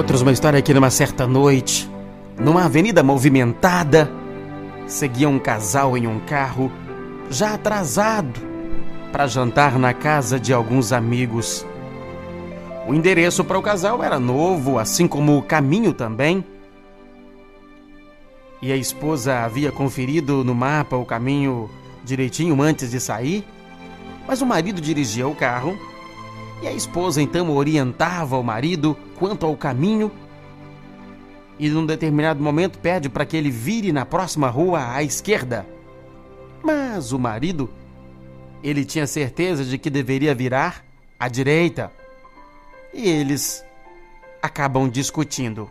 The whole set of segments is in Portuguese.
Conta-nos uma história que numa certa noite, numa avenida movimentada, seguia um casal em um carro, já atrasado, para jantar na casa de alguns amigos. O endereço para o casal era novo, assim como o caminho também. E a esposa havia conferido no mapa o caminho direitinho antes de sair, mas o marido dirigia o carro e a esposa então orientava o marido quanto ao caminho e num determinado momento pede para que ele vire na próxima rua à esquerda. Mas o marido, ele tinha certeza de que deveria virar à direita. E eles acabam discutindo.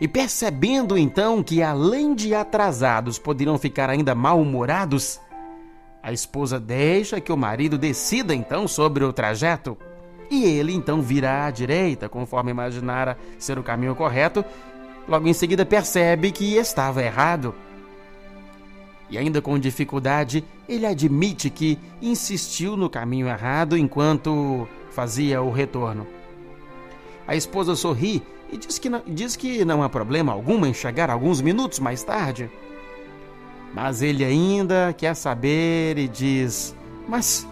E percebendo então que além de atrasados poderiam ficar ainda mal-humorados, a esposa deixa que o marido decida então sobre o trajeto. E ele então vira à direita, conforme imaginara ser o caminho correto. Logo em seguida percebe que estava errado. E ainda com dificuldade, ele admite que insistiu no caminho errado enquanto fazia o retorno. A esposa sorri e diz que não, diz que não há problema algum em chegar alguns minutos mais tarde. Mas ele ainda quer saber e diz: Mas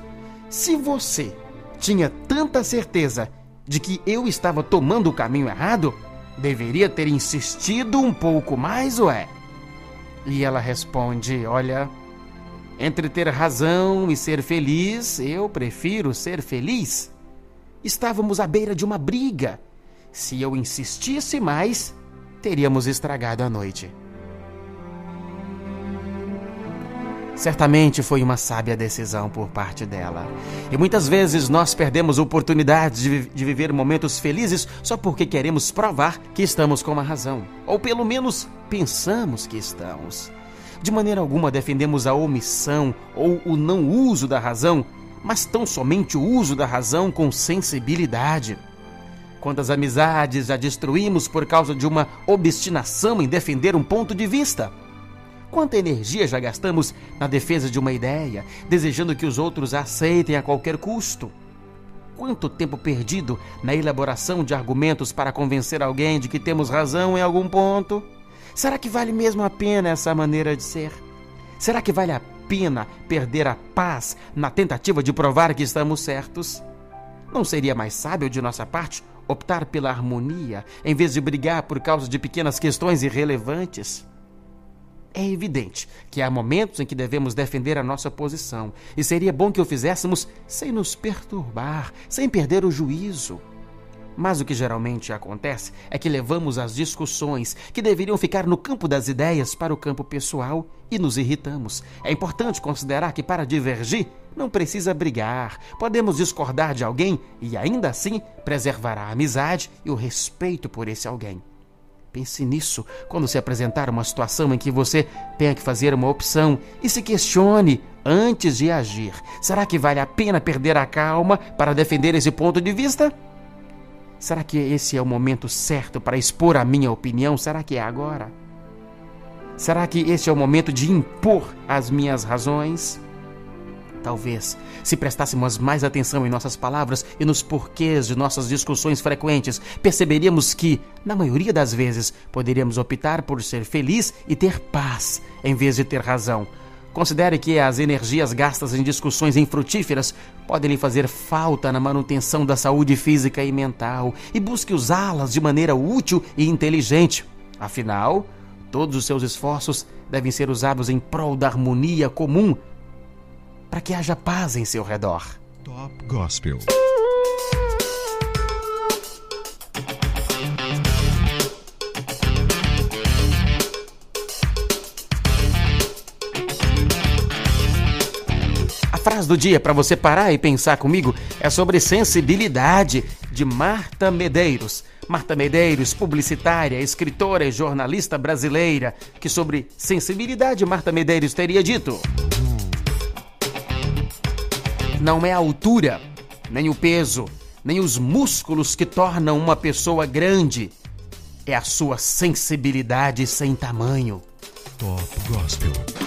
se você tinha tanta certeza de que eu estava tomando o caminho errado, deveria ter insistido um pouco mais, ué? E ela responde: Olha, entre ter razão e ser feliz, eu prefiro ser feliz. Estávamos à beira de uma briga. Se eu insistisse mais, teríamos estragado a noite. Certamente foi uma sábia decisão por parte dela. E muitas vezes nós perdemos oportunidades de, de, viver momentos felizes só porque queremos provar que estamos com a razão. Ou pelo menos pensamos que estamos. De maneira alguma defendemos a omissão ou o não uso da razão, mas tão somente o uso da razão com sensibilidade. Quantas amizades já destruímos por causa de uma obstinação em defender um ponto de vista? Quanta energia já gastamos na defesa de uma ideia, desejando que os outros a aceitem a qualquer custo? Quanto tempo perdido na elaboração de argumentos para convencer alguém de que temos razão em algum ponto? Será que vale mesmo a pena essa maneira de ser? Será que vale a pena perder a paz na tentativa de provar que estamos certos? Não seria mais sábio de nossa parte optar pela harmonia em vez de brigar por causa de pequenas questões irrelevantes? É evidente que há momentos em que devemos defender a nossa posição, e seria bom que o fizéssemos sem nos perturbar, sem perder o juízo. Mas o que geralmente acontece é que levamos as discussões que deveriam ficar no campo das ideias para o campo pessoal e nos irritamos. É importante considerar que para divergir não precisa brigar. Podemos discordar de alguém e ainda assim preservar a amizade e o respeito por esse alguém. Pense nisso quando se apresentar uma situação em que você tenha que fazer uma opção e se questione antes de agir. Será que vale a pena perder a calma para defender esse ponto de vista? Será que esse é o momento certo para expor a minha opinião? Será que é agora? Será que esse é o momento de impor as minhas razões? Talvez, se prestássemos mais atenção em nossas palavras e nos porquês de nossas discussões frequentes, perceberíamos que, na maioria das vezes, poderíamos optar por ser feliz e ter paz, em vez de ter razão. Considere que as energias gastas em discussões infrutíferas podem lhe fazer falta na manutenção da saúde física e mental e busque usá-las de maneira útil e inteligente. Afinal, todos os seus esforços devem ser usados em prol da harmonia comum para que haja paz em seu redor. Top Gospel. A frase do dia para você parar e pensar comigo é sobre sensibilidade de Marta Medeiros. Marta Medeiros, publicitária, escritora e jornalista brasileira, que sobre sensibilidade Marta Medeiros teria dito: não é a altura, nem o peso, nem os músculos que tornam uma pessoa grande. É a sua sensibilidade sem tamanho. Top Gospel.